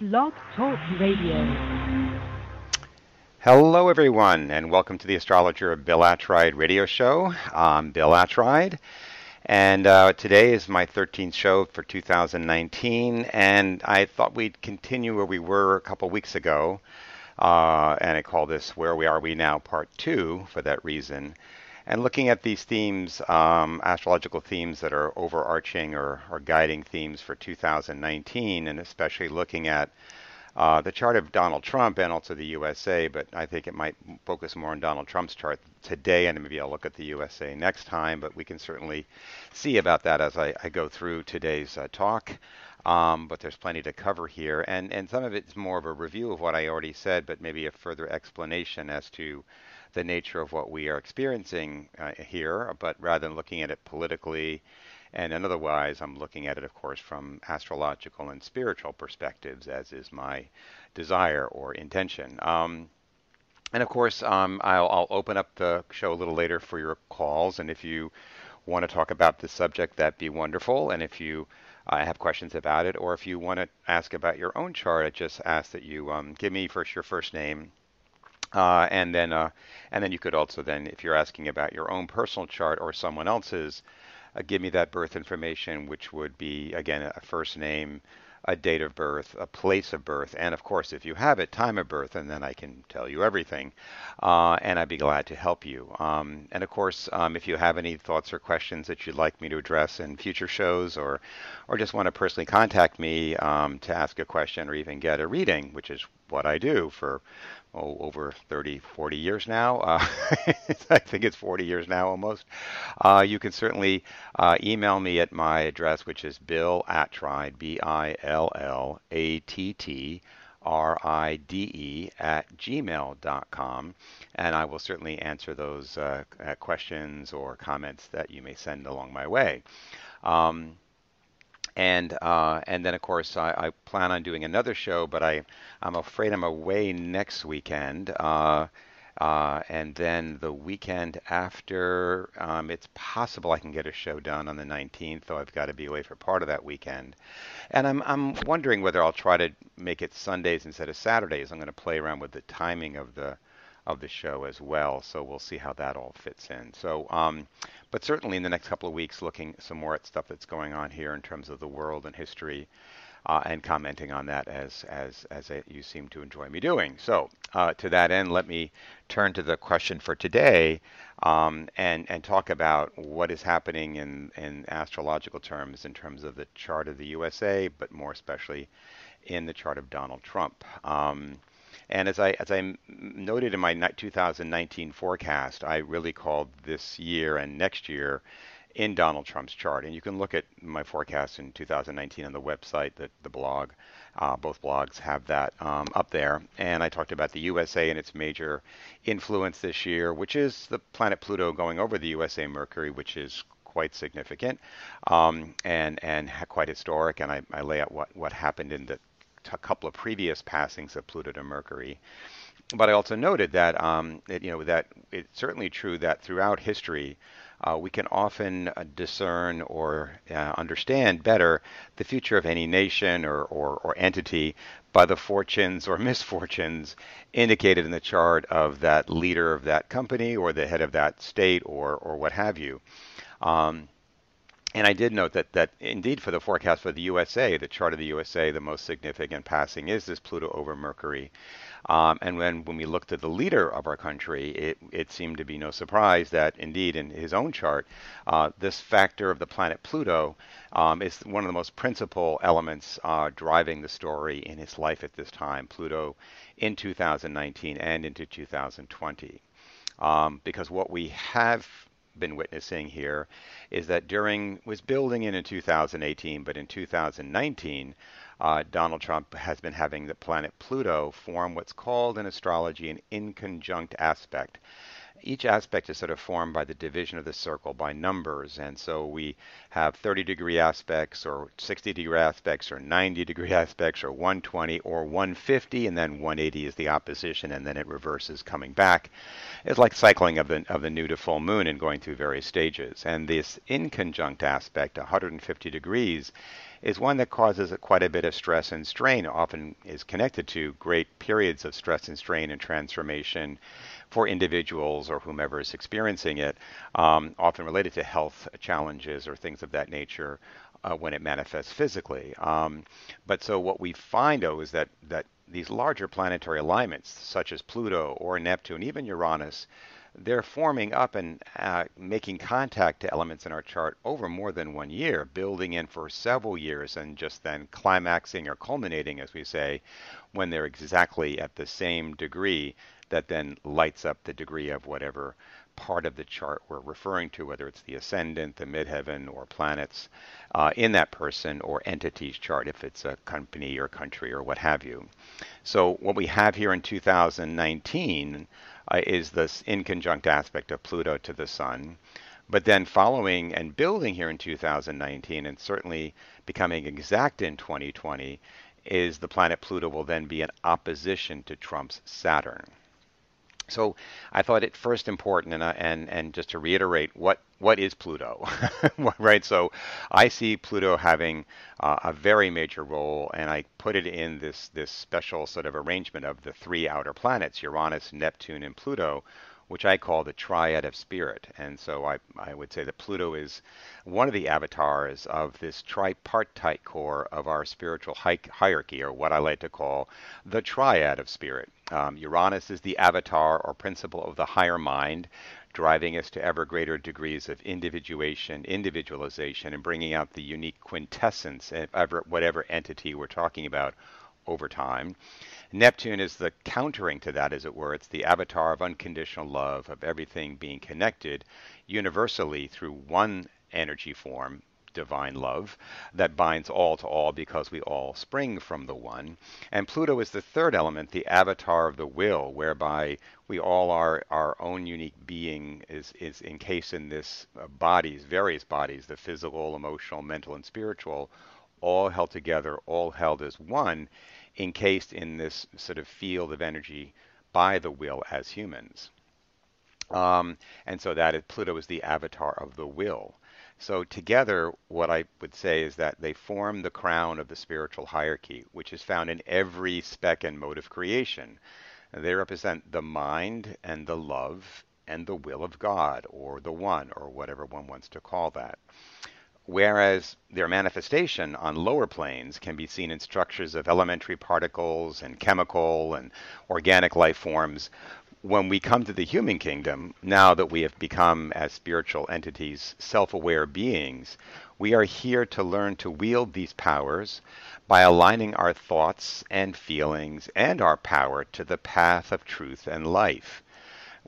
Blog Talk Radio. Hello, everyone, and welcome to the Astrologer of Bill Attride radio show. I'm Bill Attride, and uh, today is my 13th show for 2019, and I thought we'd continue where we were a couple weeks ago, uh, and I call this Where We Are We Now Part 2 for that reason. And looking at these themes, um, astrological themes that are overarching or, or guiding themes for 2019, and especially looking at uh, the chart of Donald Trump and also the USA, but I think it might focus more on Donald Trump's chart today, and maybe I'll look at the USA next time, but we can certainly see about that as I, I go through today's uh, talk. Um, but there's plenty to cover here, and, and some of it's more of a review of what I already said, but maybe a further explanation as to the nature of what we are experiencing uh, here, but rather than looking at it politically and otherwise, I'm looking at it, of course, from astrological and spiritual perspectives, as is my desire or intention. Um, and of course, um, I'll, I'll, open up the show a little later for your calls. And if you want to talk about the subject, that'd be wonderful. And if you uh, have questions about it, or if you want to ask about your own chart, I just ask that you um, give me first your first name uh, and then, uh, and then you could also then, if you're asking about your own personal chart or someone else's, uh, give me that birth information, which would be again a first name, a date of birth, a place of birth, and of course, if you have it, time of birth, and then I can tell you everything, uh, and I'd be glad to help you. Um, and of course, um, if you have any thoughts or questions that you'd like me to address in future shows, or or just want to personally contact me um, to ask a question or even get a reading, which is what I do for oh, over 30, 40 years now. Uh, I think it's 40 years now almost. Uh, you can certainly uh, email me at my address, which is bill attride, B I L L A T T. R I D E at gmail.com, and I will certainly answer those uh, questions or comments that you may send along my way. Um, and uh, and then of course I, I, plan on doing another show, but I I'm afraid I'm away next weekend. Uh, uh, and then the weekend after, um, it's possible I can get a show done on the 19th, though I've got to be away for part of that weekend. And I'm I'm wondering whether I'll try to make it Sundays instead of Saturdays. I'm going to play around with the timing of the of the show as well. So we'll see how that all fits in. So, um, but certainly in the next couple of weeks, looking some more at stuff that's going on here in terms of the world and history. Uh, and commenting on that as as as you seem to enjoy me doing. So uh, to that end, let me turn to the question for today, um, and and talk about what is happening in in astrological terms in terms of the chart of the USA, but more especially in the chart of Donald Trump. Um, and as I as I noted in my 2019 forecast, I really called this year and next year in Donald Trump's chart. And you can look at my forecast in 2019 on the website, the, the blog. Uh, both blogs have that um, up there. And I talked about the USA and its major influence this year, which is the planet Pluto going over the USA Mercury, which is quite significant um, and and quite historic. And I, I, lay out what, what happened in the couple of previous passings of Pluto to Mercury. But I also noted that, um, you know that it's certainly true that throughout history, uh, we can often uh, discern or uh, understand better the future of any nation or, or, or, entity by the fortunes or misfortunes indicated in the chart of that leader of that company or the head of that state or, or what have you. Um, and I did note that, that indeed for the forecast for the USA, the chart of the USA, the most significant passing is this Pluto over Mercury. Um, and when, when we looked at the leader of our country, it, it seemed to be no surprise that indeed in his own chart, uh, this factor of the planet Pluto um, is one of the most principal elements uh, driving the story in his life at this time, Pluto in 2019 and into 2020. Um, because what we have been witnessing here is that during was building in in 2018, but in 2019, uh, Donald Trump has been having the planet Pluto form what's called in astrology an inconjunct aspect each aspect is sort of formed by the division of the circle by numbers. And so we have 30 degree aspects or 60 degree aspects or 90 degree aspects or 120 or 150 and then 180 is the opposition and then it reverses coming back. It's like cycling of the of the new to full moon and going through various stages. And this inconjunct aspect 150 degrees is one that causes quite a bit of stress and strain, often is connected to great periods of stress and strain and transformation for individuals or whomever is experiencing it, um, often related to health challenges or things of that nature uh, when it manifests physically. Um, but so what we find, though, is that, that these larger planetary alignments, such as Pluto or Neptune, even Uranus, they're forming up and uh, making contact to elements in our chart over more than one year, building in for several years and just then climaxing or culminating, as we say, when they're exactly at the same degree that then lights up the degree of whatever part of the chart we're referring to, whether it's the ascendant, the midheaven, or planets uh, in that person or entity's chart, if it's a company or country or what have you. So, what we have here in 2019 uh, is this inconjunct aspect of Pluto to the Sun. But then following and building here in 2019 and certainly becoming exact in 2020 is the planet Pluto will then be in opposition to Trump's Saturn. So I thought it first important, and and and just to reiterate, what what is Pluto, right? So I see Pluto having uh, a very major role, and I put it in this this special sort of arrangement of the three outer planets, Uranus, Neptune, and Pluto, which I call the triad of spirit. And so I, I would say that Pluto is one of the avatars of this tripartite core of our spiritual hi- hierarchy, or what I like to call the triad of spirit. Um, Uranus is the avatar or principle of the higher mind, driving us to ever greater degrees of individuation, individualization, and bringing out the unique quintessence of whatever entity we're talking about over time. Neptune is the countering to that, as it were. It's the avatar of unconditional love, of everything being connected universally through one energy form, divine love, that binds all to all because we all spring from the one. And Pluto is the third element, the avatar of the will, whereby we all are our own unique being is, is encased in this uh, bodies, various bodies, the physical, emotional, mental, and spiritual, all held together, all held as one encased in this sort of field of energy by the will as humans. Um, and so that is, Pluto is the avatar of the will. So together, what I would say is that they form the crown of the spiritual hierarchy, which is found in every speck and mode of creation. They represent the mind and the love and the will of God, or the one, or whatever one wants to call that whereas their manifestation on lower planes can be seen in structures of elementary particles and chemical and organic life forms. When we come to the human kingdom, now that we have become, as spiritual entities, self aware beings, we are here to learn to wield these powers by aligning our thoughts and feelings and our power to the path of truth and life.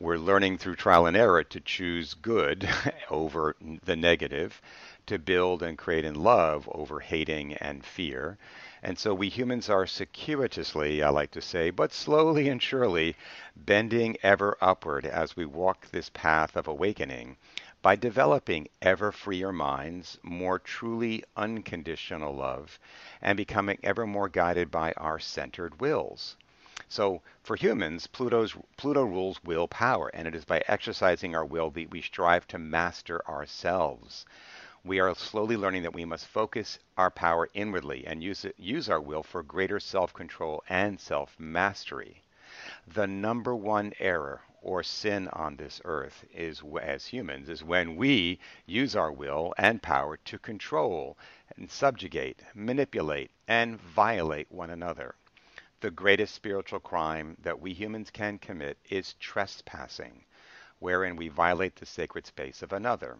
We're learning through trial and error to choose good over the negative to build and create in love over hating and fear. And so we humans are circuitously, I like to say, but slowly and surely bending ever upward as we walk this path of awakening by developing ever freer minds, more truly unconditional love, and becoming ever more guided by our centered wills. So for humans, Pluto's, Pluto rules willpower, and it is by exercising our will that we strive to master ourselves we are slowly learning that we must focus our power inwardly and use, it, use our will for greater self control and self mastery. The number one error or sin on this earth is as humans is when we use our will and power to control and subjugate, manipulate, and violate one another. The greatest spiritual crime that we humans can commit is trespassing, wherein we violate the sacred space of another.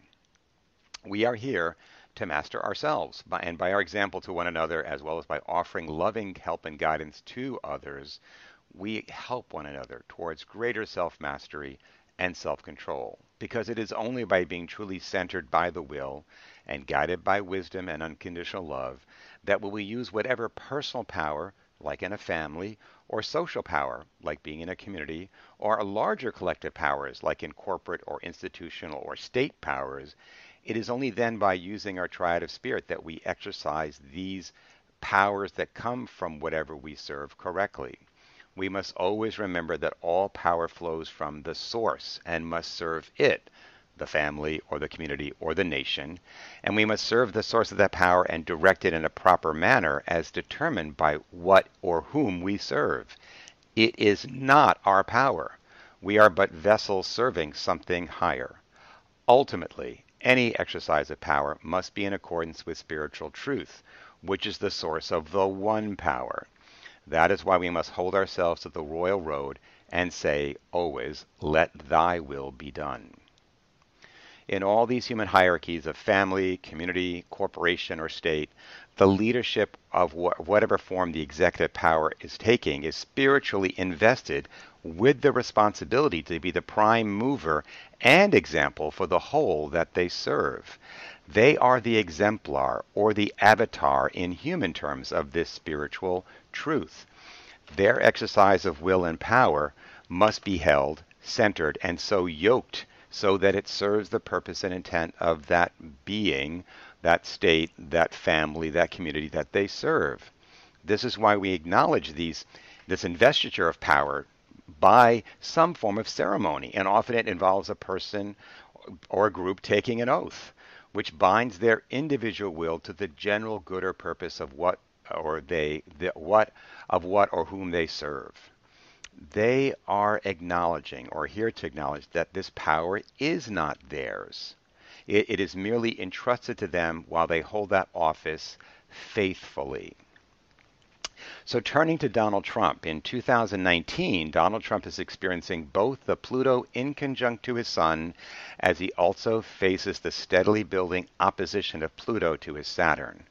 We are here to master ourselves by, and by our example to one another, as well as by offering loving help and guidance to others, we help one another towards greater self mastery and self control. Because it is only by being truly centered by the will and guided by wisdom and unconditional love that will we use whatever personal power, like in a family, or social power, like being in a community, or larger collective powers, like in corporate or institutional or state powers, it is only then by using our triad of spirit that we exercise these powers that come from whatever we serve correctly. We must always remember that all power flows from the source and must serve it, the family, or the community, or the nation, and we must serve the source of that power and direct it in a proper manner as determined by what or whom we serve. It is not our power. We are but vessels serving something higher. Ultimately, any exercise of power must be in accordance with spiritual truth, which is the source of the one power. That is why we must hold ourselves to the royal road and say always, Let thy will be done in all these human hierarchies of family, community, corporation, or state, the leadership of wh- whatever form the executive power is taking is spiritually invested with the responsibility to be the prime mover and example for the whole that they serve. They are the exemplar or the avatar in human terms of this spiritual truth. Their exercise of will and power must be held, centered, and so yoked so that it serves the purpose and intent of that being, that state, that family, that community that they serve. This is why we acknowledge these this investiture of power by some form of ceremony, and often it involves a person or a group taking an oath, which binds their individual will to the general good or purpose of what or they the, what of what or whom they serve they are acknowledging or here to acknowledge that this power is not theirs. It, it is merely entrusted to them while they hold that office faithfully. So, turning to Donald Trump, in 2019, Donald Trump is experiencing both the Pluto in conjunct to his Sun as he also faces the steadily building opposition of Pluto to his Saturn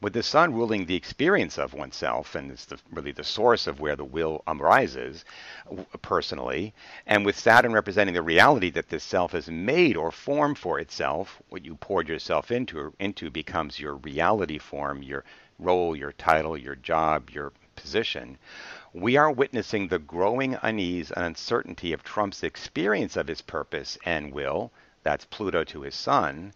with the sun ruling the experience of oneself and it's the, really the source of where the will arises personally, and with Saturn representing the reality that this self is made or formed for itself, what you poured yourself into into becomes your reality form, your role, your title, your job, your position. We are witnessing the growing unease and uncertainty of Trump's experience of his purpose and will, that's Pluto to his sun,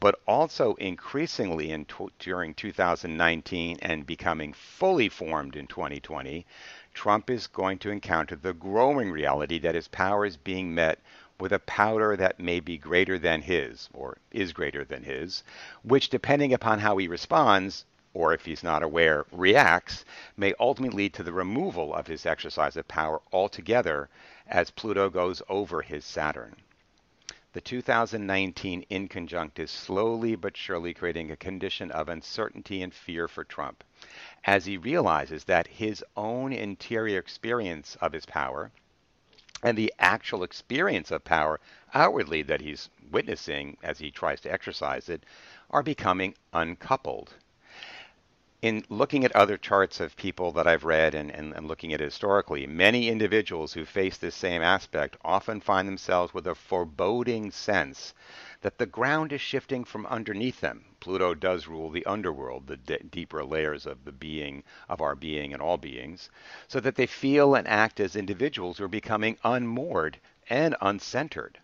but also increasingly in during 2019 and becoming fully formed in 2020, Trump is going to encounter the growing reality that his power is being met with a power that may be greater than his, or is greater than his, which, depending upon how he responds, or if he's not aware, reacts, may ultimately lead to the removal of his exercise of power altogether as Pluto goes over his Saturn. The 2019 inconjunct is slowly but surely creating a condition of uncertainty and fear for Trump. As he realizes that his own interior experience of his power and the actual experience of power outwardly that he's witnessing as he tries to exercise it are becoming uncoupled in looking at other charts of people that I've read and, and, and, looking at it historically, many individuals who face this same aspect often find themselves with a foreboding sense that the ground is shifting from underneath them. Pluto does rule the underworld, the d- deeper layers of the being, of our being and all beings, so that they feel and act as individuals who are becoming unmoored and uncentered.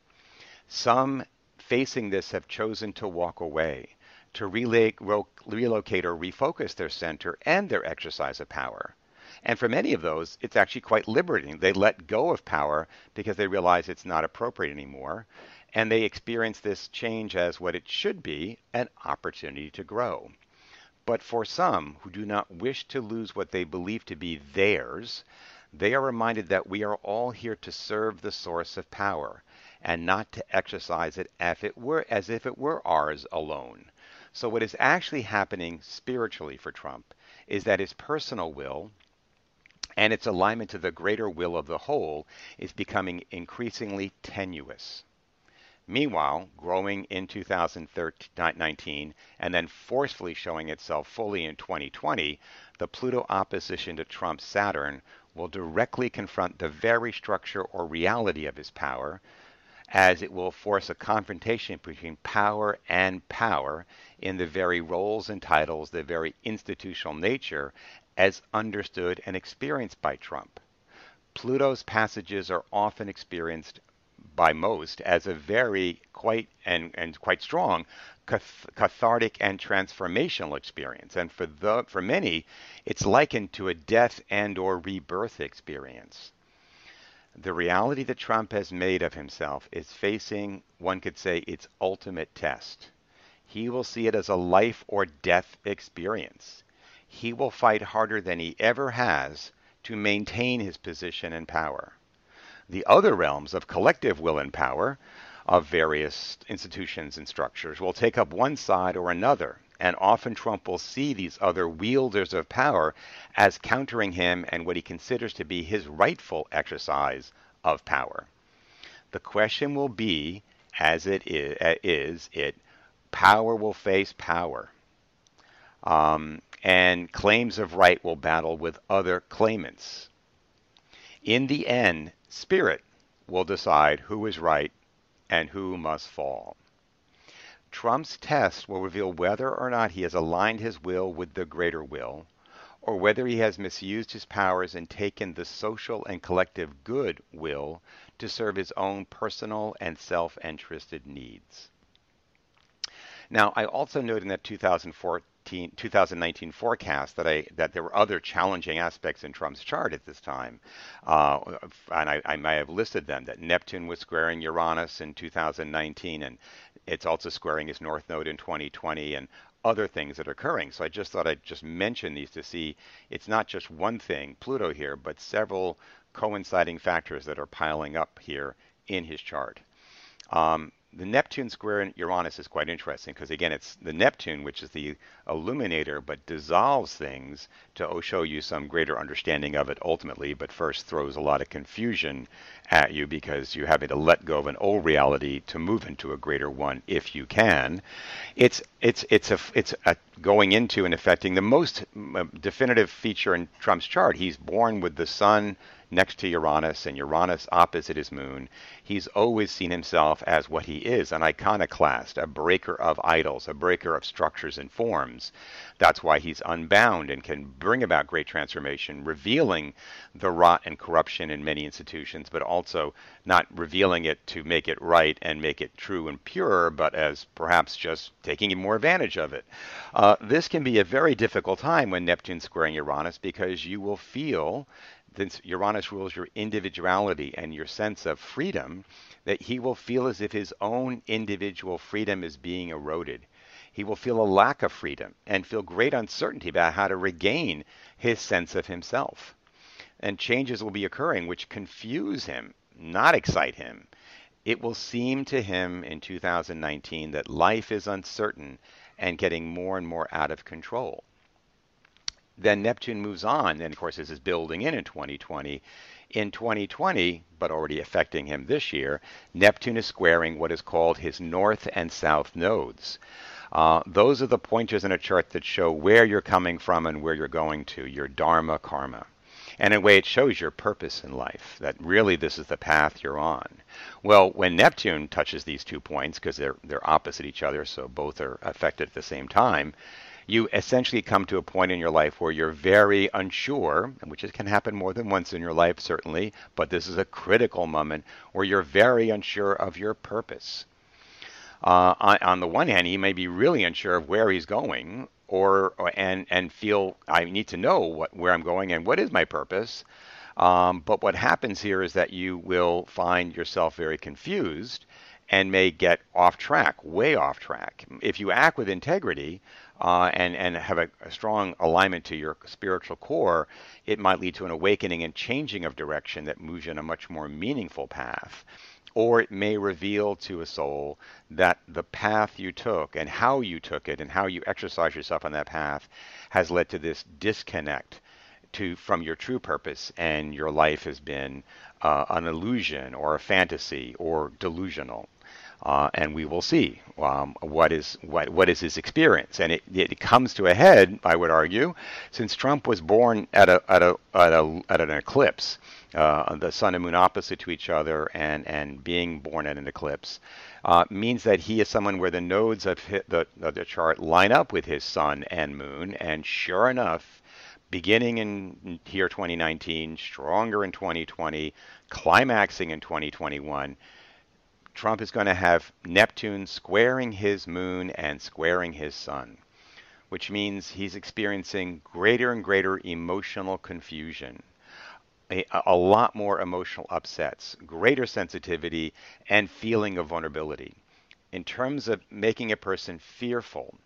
Some facing this have chosen to walk away to relocate or refocus their center and their exercise of power. And for many of those, it's actually quite liberating. They let go of power because they realize it's not appropriate anymore. And they experience this change as what it should be an opportunity to grow. But for some who do not wish to lose what they believe to be theirs, they are reminded that we are all here to serve the source of power and not to exercise it as it were, as if it were ours alone. So, what is actually happening spiritually for Trump is that his personal will and its alignment to the greater will of the whole is becoming increasingly tenuous. Meanwhile, growing in 2019 and then forcefully showing itself fully in 2020, the Pluto opposition to Trump's Saturn will directly confront the very structure or reality of his power, as it will force a confrontation between power and power in the very roles and titles, the very institutional nature as understood and experienced by Trump. Pluto's passages are often experienced by most as a very quite and, and quite strong cathartic and transformational experience and for the for many it's likened to a death and or rebirth experience the reality that Trump has made of himself is facing, one could say, its ultimate test. He will see it as a life or death experience. He will fight harder than he ever has to maintain his position and power. The other realms of collective will and power of various institutions and structures will take up one side or another, and often Trump will see these other wielders of power as countering him and what he considers to be his rightful exercise of power. The question will be, as it is, is it power will face power. Um, and claims of right will battle with other claimants. In the end, spirit will decide who is right and who must fall. Trump's test will reveal whether or not he has aligned his will with the greater will, or whether he has misused his powers and taken the social and collective good will to serve his own personal and self interested needs. Now, I also note in that 2014, 2019 forecast that I that there were other challenging aspects in Trump's chart at this time, uh, and I, I may have listed them. That Neptune was squaring Uranus in 2019, and it's also squaring his North Node in 2020, and other things that are occurring. So I just thought I'd just mention these to see it's not just one thing, Pluto here, but several coinciding factors that are piling up here in his chart. Um, the Neptune square in Uranus is quite interesting because again, it's the Neptune, which is the illuminator, but dissolves things to show you some greater understanding of it ultimately. But first, throws a lot of confusion at you because you're having to let go of an old reality to move into a greater one if you can. It's it's it's a it's a going into and affecting the most uh, definitive feature in Trump's chart. He's born with the sun next to Uranus and Uranus opposite his moon, he's always seen himself as what he is an iconoclast, a breaker of idols, a breaker of structures and forms. That's why he's unbound and can bring about great transformation, revealing the rot and corruption in many institutions, but also not revealing it to make it right and make it true and pure, but as perhaps just taking it more advantage of it. Uh, this can be a very difficult time when Neptune's squaring Uranus because you will feel since Uranus rules your individuality and your sense of freedom, that he will feel as if his own individual freedom is being eroded. He will feel a lack of freedom and feel great uncertainty about how to regain his sense of himself. And changes will be occurring which confuse him, not excite him. It will seem to him in 2019 that life is uncertain and getting more and more out of control then Neptune moves on, and of course this is building in in 2020. In 2020, but already affecting him this year, Neptune is squaring what is called his north and south nodes. Uh, those are the pointers in a chart that show where you're coming from and where you're going to, your dharma karma. And in a way, it shows your purpose in life, that really this is the path you're on. Well, when Neptune touches these two points, because they're, they're opposite each other, so both are affected at the same time, you essentially come to a point in your life where you're very unsure, which can happen more than once in your life, certainly, but this is a critical moment where you're very unsure of your purpose. Uh, on, on, the one hand, he may be really unsure of where he's going, or, or and and feel I need to know what where I'm going and what is my purpose. Um, but what happens here is that you will find yourself very confused and may get off track, way off track. If you act with integrity, uh, and, and have a, a, strong alignment to your spiritual core, it might lead to an awakening and changing of direction that moves you in a much more meaningful path. Or it may reveal to a soul that the path you took and how you took it and how you exercise yourself on that path has led to this disconnect to from your true purpose, and your life has been uh, an illusion or a fantasy or delusional uh, and we will see um, what is what what is his experience. And it, it comes to a head, I would argue, since Trump was born at a at a at, a, at an eclipse, uh, the sun and moon opposite to each other, and and being born at an eclipse. Uh, means that he is someone where the nodes of the, of the chart line up with his sun and moon, and sure enough, beginning in here 2019, stronger in 2020, climaxing in 2021, Trump is going to have Neptune squaring his moon and squaring his sun, which means he's experiencing greater and greater emotional confusion. A, a lot more emotional upsets, greater sensitivity, and feeling of vulnerability. In terms of making a person fearful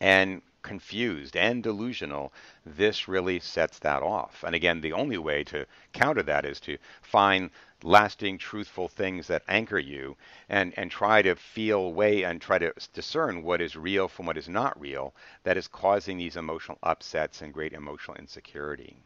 and confused and delusional, this really sets that off. And again, the only way to counter that is to find lasting, truthful things that anchor you and, and try to feel, weigh, and try to discern what is real from what is not real that is causing these emotional upsets and great emotional insecurity.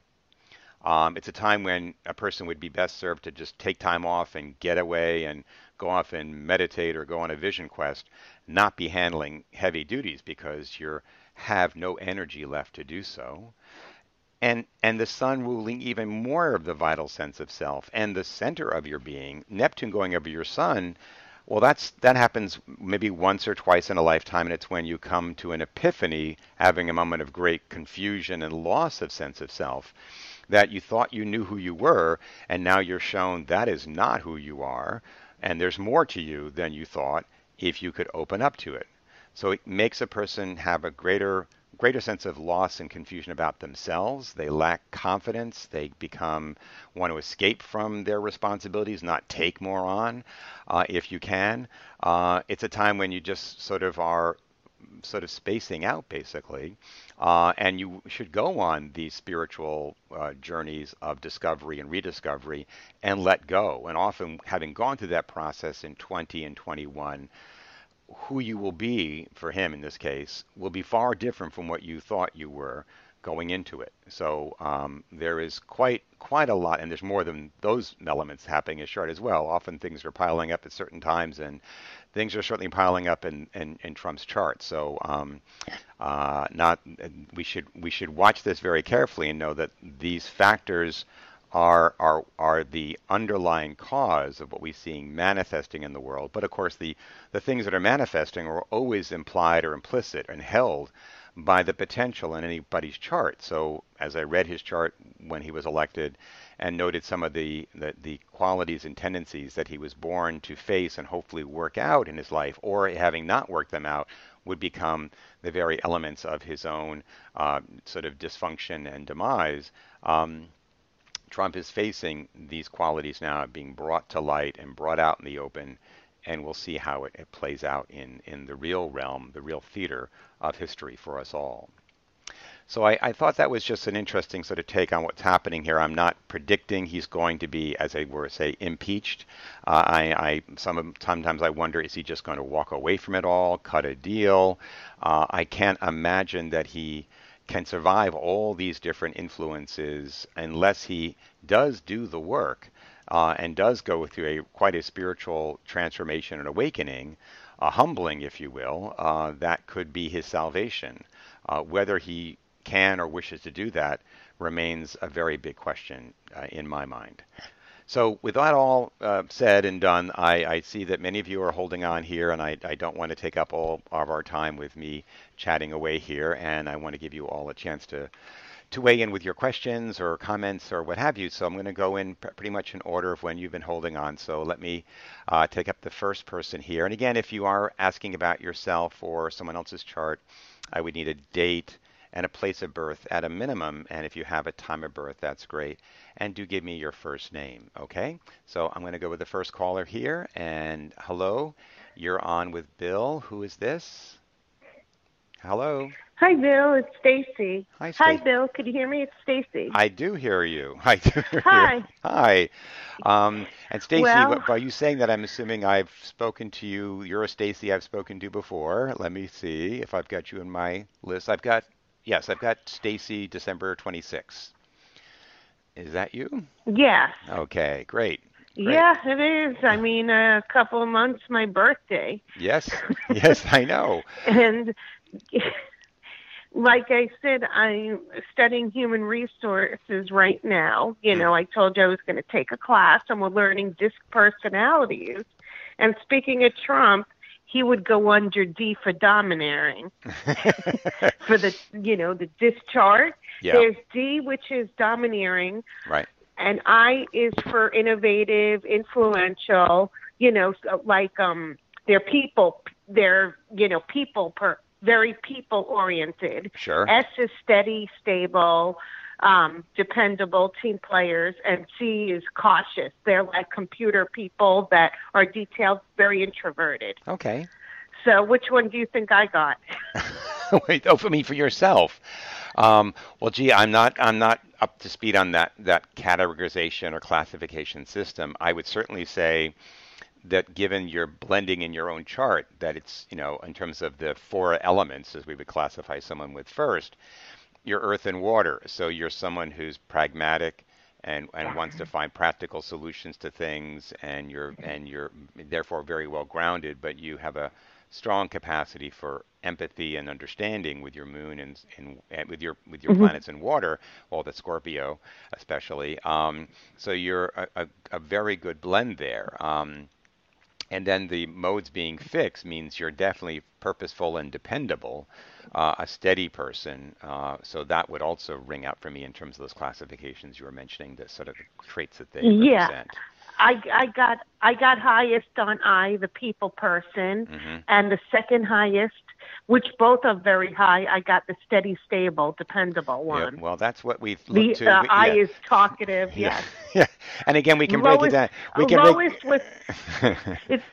Um, it's a time when a person would be best served to just take time off and get away and go off and meditate or go on a vision quest, not be handling heavy duties because you have no energy left to do so. And, and the sun ruling even more of the vital sense of self and the center of your being, Neptune going over your sun, well, that's that happens maybe once or twice in a lifetime, and it's when you come to an epiphany, having a moment of great confusion and loss of sense of self that you thought you knew who you were, and now you're shown that is not who you are, and there's more to you than you thought if you could open up to it. So it makes a person have a greater greater sense of loss and confusion about themselves. They lack confidence. They become want to escape from their responsibilities, not take more on, uh, if you can. Uh, it's a time when you just sort of are sort of spacing out, basically, uh, and you should go on these spiritual uh, journeys of discovery and rediscovery and let go. And often, having gone through that process in 20 and 21, who you will be, for him in this case, will be far different from what you thought you were going into it. So um, there is quite quite a lot, and there's more than those elements happening in short as well. Often things are piling up at certain times, and things are certainly piling up in, in, in Trump's chart. So um, uh, not we should we should watch this very carefully and know that these factors are are are the underlying cause of what we're seeing manifesting in the world. But of course, the the things that are manifesting are always implied or implicit and held by the potential in anybody's chart. So as I read his chart when he was elected and noted some of the, the, the, qualities and tendencies that he was born to face and hopefully work out in his life, or having not worked them out, would become the very elements of his own uh, sort of dysfunction and demise. Um, Trump is facing these qualities now being brought to light and brought out in the open, and we'll see how it, it plays out in, in the real realm, the real theater of history for us all. So I, I, thought that was just an interesting sort of take on what's happening here. I'm not predicting he's going to be, as I were say, impeached. Uh, I, I some sometimes I wonder is he just going to walk away from it all, cut a deal? Uh, I can't imagine that he can survive all these different influences unless he does do the work uh, and does go through a quite a spiritual transformation and awakening, a humbling, if you will. Uh, that could be his salvation. Uh, whether he can or wishes to do that remains a very big question uh, in my mind. So, with that all uh, said and done, I, I, see that many of you are holding on here, and I, I, don't want to take up all of our time with me chatting away here, and I want to give you all a chance to to weigh in with your questions or comments or what have you. So I'm going to go in pretty much in order of when you've been holding on. So let me uh, take up the first person here. And again, if you are asking about yourself or someone else's chart, I would need a date and a place of birth at a minimum. And if you have a time of birth, that's great. And do give me your first name, okay? So I'm going to go with the first caller here. And hello, you're on with Bill. Who is this? Hello. Hi, Bill. It's Stacy. Hi, Stacy. Hi, Bill. Could you hear me? It's Stacy. I do hear you. I do. Hear Hi. You. Hi. Um, and Stacy, well, by you saying that, I'm assuming I've spoken to you. You're a Stacy I've spoken to before. Let me see if I've got you in my list. I've got Yes, I've got Stacy December 26th. Is that you? Yeah. Okay, great. great. Yeah, it is. I mean, a couple of months my birthday. Yes. Yes, I know. and like I said, I'm studying human resources right now. You know, I told you I was going to take a class and we're learning disc personalities. And speaking of Trump, he would go under D for domineering. for the you know the discharge. Yeah. There's D, which is domineering. Right. And I is for innovative, influential. You know, like um, they're people. They're you know people per very people oriented. Sure. S is steady, stable. um, dependable team players, and C is cautious. They're like computer people that are detailed, very introverted. Okay. So, which one do you think I got? Wait, oh, for me, for yourself. Um, well, gee, I'm not, I'm not up to speed on that that categorization or classification system. I would certainly say that given your blending in your own chart, that it's, you know, in terms of the four elements, as we would classify someone with first, you're earth and water. So you're someone who's pragmatic and, and wants to find practical solutions to things, and you're and you're therefore very well grounded, but you have a strong capacity for empathy and understanding with your moon and, and, and with your with your mm-hmm. planets in water, all the Scorpio especially. Um, so you're a, a, a, very good blend there. Um, and then the modes being fixed means you're definitely purposeful and dependable, uh, a steady person. Uh, so that would also ring out for me in terms of those classifications you were mentioning, the sort of traits that they yeah. represent. I, I got I got highest on I, the people person, mm-hmm. and the second highest, which both are very high. I got the steady, stable, dependable one. Yeah, well, that's what we've looked the, to. Uh, we, I is talkative. Yeah. Yes. yeah. And again, we can lowest, break it down. We can lowest break... was it's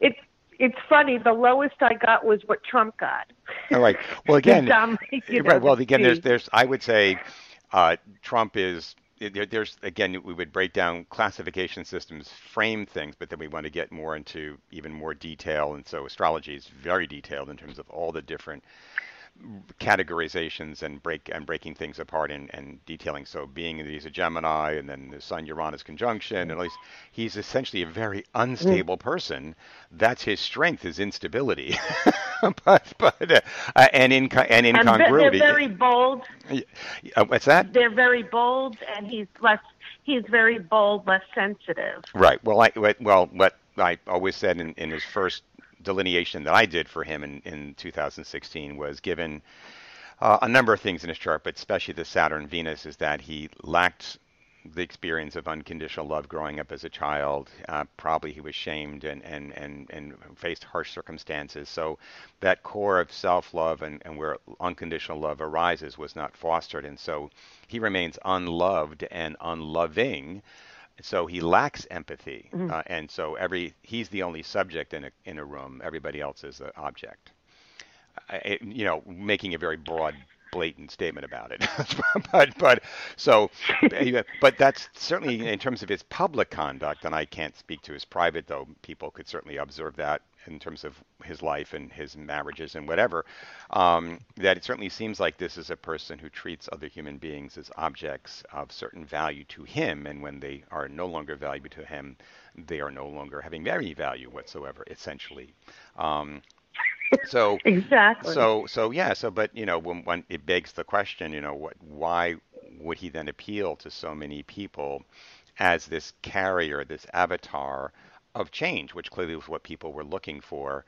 it's it's funny. The lowest I got was what Trump got. All right. Well, again, right. Well, again, there's there's I would say uh, Trump is there's again we would break down classification systems frame things but then we want to get more into even more detail. And so astrology is very detailed in terms of all the different categorizations and break and breaking things apart and, and detailing. So being that he's a Gemini and then the Sun Uranus conjunction, and at least he's essentially a very unstable person. That's his strength, his instability. but but uh, and in and incongruity. And they're very bold. Uh, what's that? They're very bold, and he's less. He's very bold, less sensitive. Right. Well, I well what I always said in, in his first delineation that I did for him in, in 2016 was given uh, a number of things in his chart, but especially the Saturn Venus, is that he lacked the experience of unconditional love growing up as a child. Uh, probably he was shamed and, and, and, and faced harsh circumstances. So that core of self love and, and where unconditional love arises was not fostered. And so he remains unloved and unloving so he lacks empathy, mm-hmm. uh, and so every he's the only subject in a in a room. Everybody else is the object. Uh, it, you know, making a very broad, blatant statement about it. but but so, but that's certainly in terms of his public conduct, and I can't speak to his private though. People could certainly observe that in terms of his life and his marriages and whatever, um, that it certainly seems like this is a person who treats other human beings as objects of certain value to him, and when they are no longer valuable to him, they are no longer having any value whatsoever, essentially. Um, so exactly. So so yeah. So but you know when, when it begs the question, you know what? Why would he then appeal to so many people as this carrier, this avatar? Of change, which clearly was what people were looking for.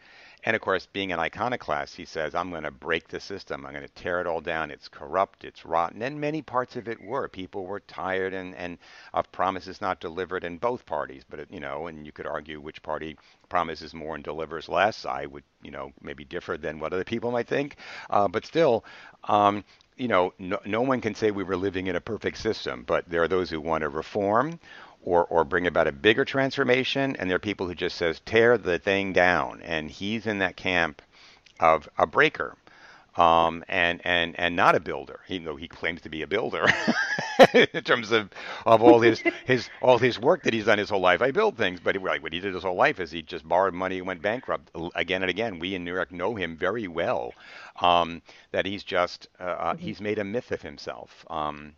And of course, being an iconoclast, he says, I'm going to break the system. I'm going to tear it all down. It's corrupt. It's rotten. And many parts of it were. People were tired and, and of promises not delivered in both parties. But, you know, and you could argue which party promises more and delivers less. I would, you know, maybe differ than what other people might think. Uh, but still, um, you know, no, no one can say we were living in a perfect system, but there are those who want to reform or or bring about a bigger transformation and there are people who just says tear the thing down. And he's in that camp of a breaker um, and and and not a builder even though he claims to be a builder in terms of of all his his all his work that he's done his whole life. I build things but like what he did his whole life is he just borrowed money and went bankrupt again and again. We in New York know him very well um, that he's just uh, uh, mm-hmm. he's made a myth of himself um,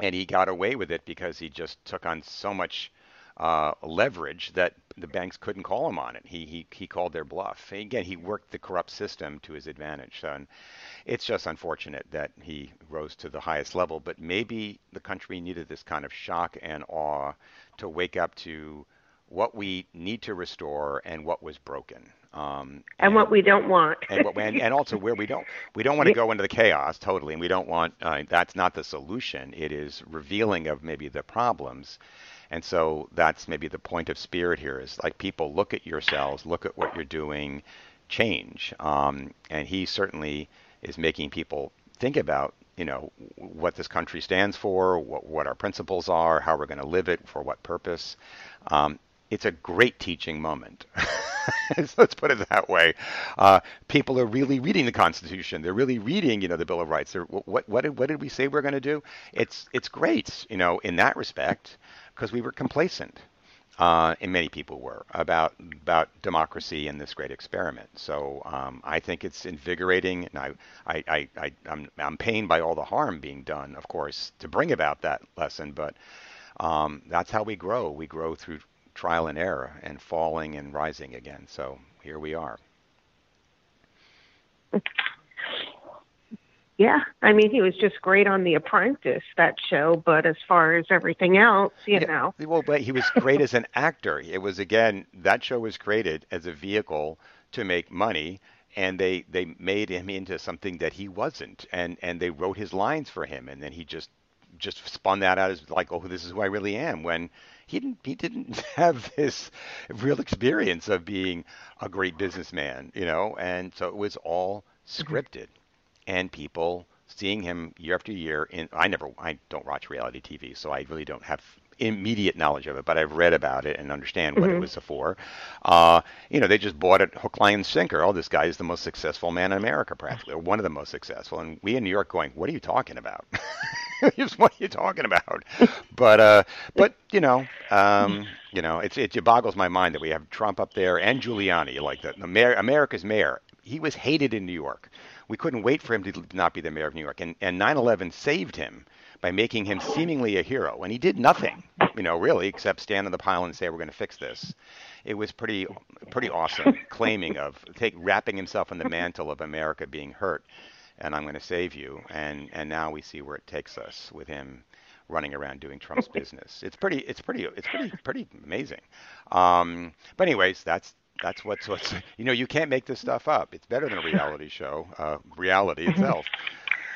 and he got away with it because he just took on so much uh, leverage that the banks couldn't call him on it. He he he called their bluff. And again, he worked the corrupt system to his advantage. So, and it's just unfortunate that he rose to the highest level. But maybe the country needed this kind of shock and awe to wake up to what we need to restore and what was broken. Um, and, and, what we don't want. and, what, and, and, also where we don't. We don't want to go into the chaos totally, and we don't want. Uh, that's not the solution. It is revealing of maybe the problems, and so that's maybe the point of spirit here is like people look at yourselves, look at what you're doing, change. Um, and he certainly is making people think about you know, what this country stands for, what, what our principles are, how we're going to live it, for what purpose. Um, it's a great teaching moment. let's put it that way. Uh, people are really reading the Constitution. They're really reading, you know, the Bill of Rights. They're, what, what, did, what did we say we're going to do? It's, it's great, you know, in that respect, because we were complacent uh, and many people were about about democracy and this great experiment. So um, I think it's invigorating, and I, I, I, I I'm, I'm pained by all the harm being done, of course, to bring about that lesson. But um, that's how we grow. We grow through trial and error, and falling and rising again. So here we are. Yeah, I mean, he was just great on The Apprentice, that show, but as far as everything else, you yeah, know. Well, but he was great as an actor. It was, again, that show was created as a vehicle to make money, and they, they made him into something that he wasn't, and, and they wrote his lines for him, and then he just just spun that out as like, oh, this is who I really am, when he didn't he didn't have this real experience of being a great businessman, you know, and so it was all scripted. And people seeing him year after year in I never I don't watch reality TV, so I really don't have immediate knowledge of it, but I've read about it and understand what mm-hmm. it was for. Uh, you know, they just bought it hook, line, and sinker. Oh, this guy is the most successful man in America, practically, or one of the most successful. And we in New York going, what are you talking about? just what are you talking about? But uh, but you know, um, you know, it's it, it boggles my mind that we have Trump up there and Giuliani, like the, the mayor, America's mayor. He was hated in New York we couldn't wait for him to not be the mayor of New York. And, and 9/11 saved him by making him seemingly a hero, and he did nothing, you know, really, except stand on the pile and say, "We're going to fix this." It was pretty, pretty awesome, claiming of take wrapping himself in the mantle of America being hurt, and I'm going to save you. And and now we see where it takes us with him running around doing Trump's business. It's pretty, it's pretty, it's pretty, pretty amazing. Um, but anyways, that's that's what's what's you know you can't make this stuff up. It's better than a reality show, uh, reality itself.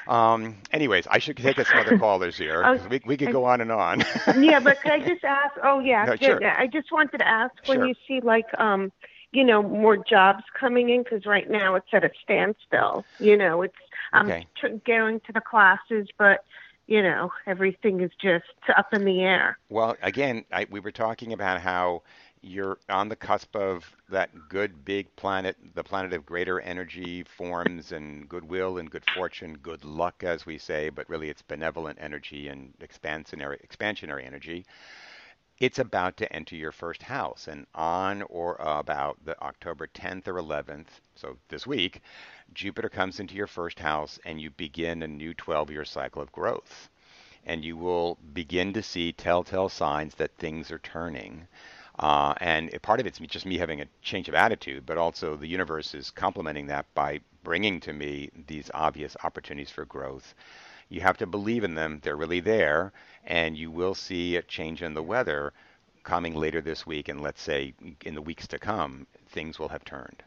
Um, anyways, I should take some other callers here. We we could go on and on. yeah, but could I just ask? Oh yeah, no, sure. I just wanted to ask when sure. you see like um, you know, more jobs coming in because right now it's at a standstill. You know, it's I'm okay. tr- going to the classes, but you know everything is just up in the air. Well, again, I, we were talking about how you're on the cusp of that good big planet, the planet of greater energy forms and goodwill and good fortune, good luck, as we say, but really it's benevolent energy and expansionary, expansionary energy. It's about to enter your first house, and on or about the October 10th or 11th, so this week, Jupiter comes into your first house, and you begin a new 12-year cycle of growth, and you will begin to see telltale signs that things are turning. Uh, and part of it's just me having a change of attitude, but also the universe is complementing that by bringing to me these obvious opportunities for growth. You have to believe in them, they're really there, and you will see a change in the weather coming later this week, and let's say in the weeks to come, things will have turned.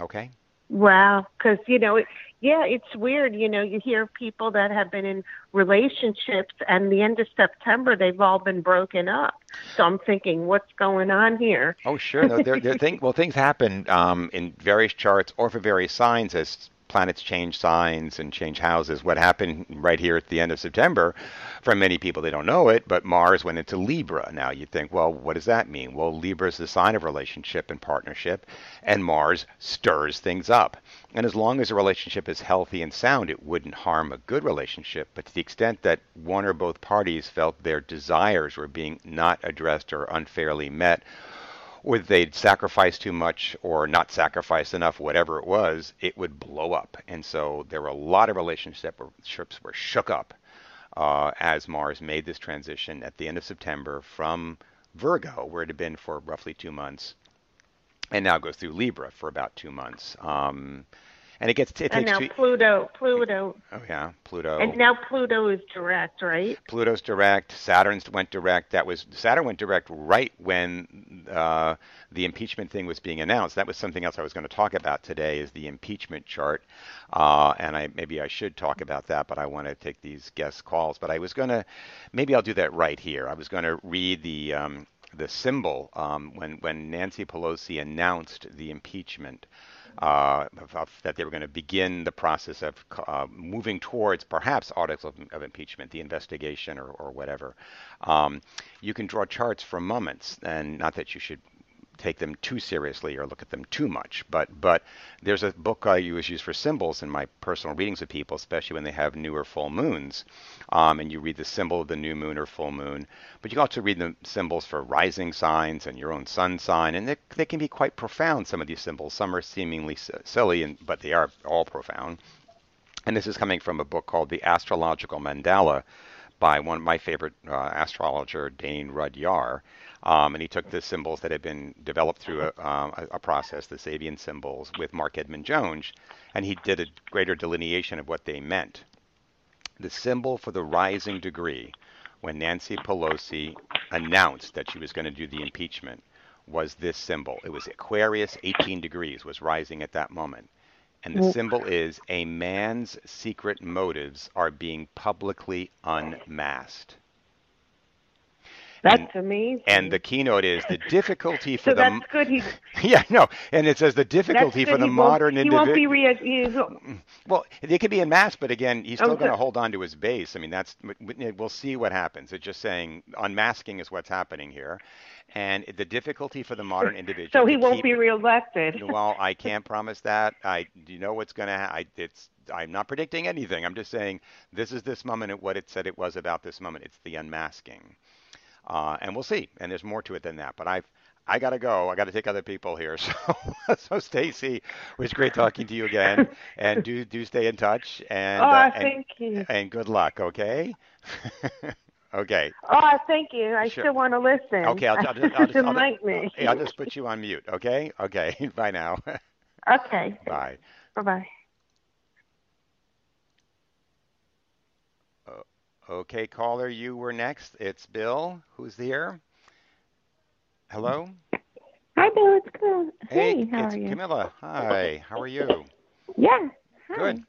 Okay? Wow, because you know, it, yeah, it's weird. You know, you hear people that have been in relationships, and the end of September, they've all been broken up. So I'm thinking, what's going on here? Oh, sure. No, there, there thing, well, things happen um, in various charts or for various signs as planets change signs and change houses. What happened right here at the end of September, for many people, they don't know it, but Mars went into Libra. Now you think, well, what does that mean? Well, Libra is the sign of relationship and partnership, and Mars stirs things up. And as long as a relationship is healthy and sound, it wouldn't harm a good relationship. But to the extent that one or both parties felt their desires were being not addressed or unfairly met, or they'd sacrifice too much or not sacrifice enough, whatever it was, it would blow up. And so there were a lot of relationships were shook up uh, as Mars made this transition at the end of September from Virgo, where it had been for roughly two months, and now goes through Libra for about two months. Um, and it gets it and now two, Pluto, Pluto. Oh yeah, Pluto. And now Pluto is direct, right? Pluto's direct. Saturn's went direct. That was Saturn went direct right when uh, the impeachment thing was being announced. That was something else I was going to talk about today. Is the impeachment chart, uh, and I maybe I should talk about that, but I want to take these guest calls. But I was going to, maybe I'll do that right here. I was going to read the. Um, the symbol um, when when Nancy Pelosi announced the impeachment uh, that they were going to begin the process of uh, moving towards perhaps articles of, of impeachment, the investigation, or, or whatever. Um, you can draw charts for moments, and not that you should take them too seriously or look at them too much. But but there's a book I use use for symbols in my personal readings of people, especially when they have new or full moons, um, and you read the symbol of the new moon or full moon. But you can also read the symbols for rising signs and your own sun sign, and they, they can be quite profound. Some of these symbols, some are seemingly silly, and, but they are all profound. And this is coming from a book called The Astrological Mandala by one of my favorite uh, astrologer, Dane Rudhyar. Um, and he took the symbols that had been developed through a, um, a, process, the Sabian symbols, with Marc Edmund Jones, and he did a greater delineation of what they meant. The symbol for the rising degree, when Nancy Pelosi announced that she was going to do the impeachment, was this symbol. It was Aquarius 18 degrees was rising at that moment. And the symbol is a man's secret motives are being publicly unmasked. That's and, amazing. And the keynote is the difficulty for so the. that's good. He's, yeah, no, and it says the difficulty for the he modern individual. He won't be re- mm, Well, it could be in mass, but again, he's oh, still okay. going to hold on to his base. I mean, that's we'll see what happens. It's just saying unmasking is what's happening here, and the difficulty for the modern individual. So he won't keep, be reelected. well, I can't promise that. I do you know what's going to. Ha- it's I'm not predicting anything. I'm just saying this is this moment and what it said it was about this moment. It's the unmasking. Uh, and we'll see. And there's more to it than that. But I've I gotta go. I gotta take other people here. So, so Stacy, it was great talking to you again. And do do stay in touch. And oh, uh, thank and, you. And good luck. Okay. okay. Oh, thank you. I sure. still want to listen. Okay, I'll, I'll, just, I'll, just, I'll, just, me. I'll just put you on mute. Okay. Okay. Bye now. okay. Bye. Bye bye. Okay, caller, you were next. It's Bill. Who's here? Hello? Hi, Bill. It's Camilla. Hey, hey how it's are you? Camilla. Hi. How are you? Yeah. Hi. Good.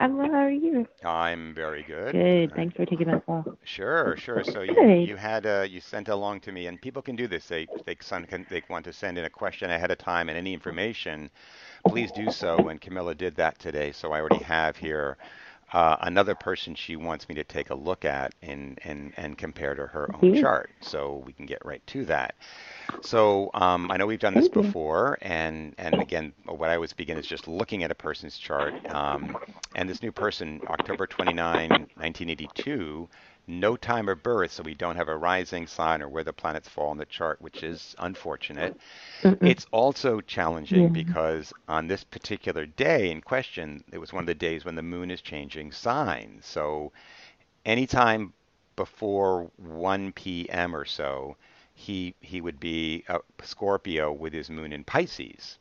I'm well. How are you? I'm very good. Good. Thanks for taking my call. Sure, sure. So you, Good. you had uh, you sent along to me, and people can do this. They they send, can, they want to send in a question ahead of time and any information. Please do so. And Camilla did that today, so I already have here uh, another person she wants me to take a look at and, and, and compare to her own Mhm. chart. So we can get right to that. So um, I know we've done this you. before, and, and again, what I always begin is just looking at a person's chart. Um, and this new person, October 29, 1982, no time of birth, so we don't have a rising sign or where the planets fall on the chart, which is unfortunate. Mm-mm. It's also challenging Yeah. because on this particular day in question, it was one of the days when the moon is changing signs. So anytime before 1 p.m. or so, he he would be a Scorpio with his moon in Pisces,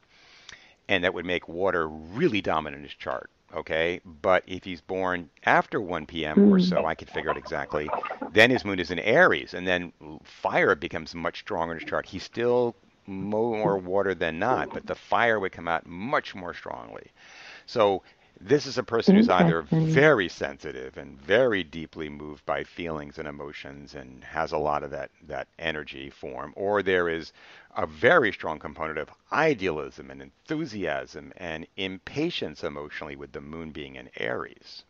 and that would make water really dominant in his chart. Okay, but if he's born after 1 p.m. or Mm. so, I could figure it exactly. Then his moon is in Aries, and then fire becomes much stronger in his chart. He's still more water than not, but the fire would come out much more strongly. So this is a person who's either very sensitive and very deeply moved by feelings and emotions and has a lot of that, that energy form, or there is a very strong component of idealism and enthusiasm and impatience emotionally with the moon being in Aries.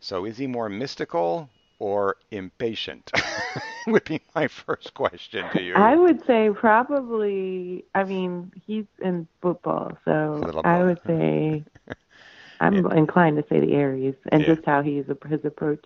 So is he more mystical or impatient? would be my first question to you. I would say probably. I mean, he's in football, so I would say I'm inclined to say the Aries, and Yeah. just how he's his approach.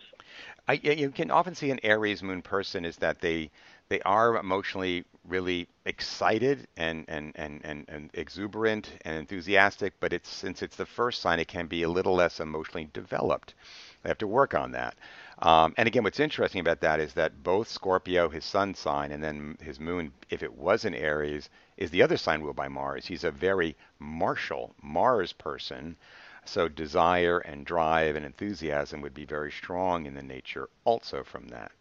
I, you can often see an Aries moon person is that they they are emotionally really excited and, and, and, and, and exuberant and enthusiastic, but it's since it's the first sign, it can be a little less emotionally developed. They have to work on that. Um, and again, what's interesting about that is that both Scorpio, his sun sign, and then his moon, if it was in Aries, is the other sign ruled by Mars. He's a very martial Mars person. So desire and drive and enthusiasm would be very strong in the nature also from that.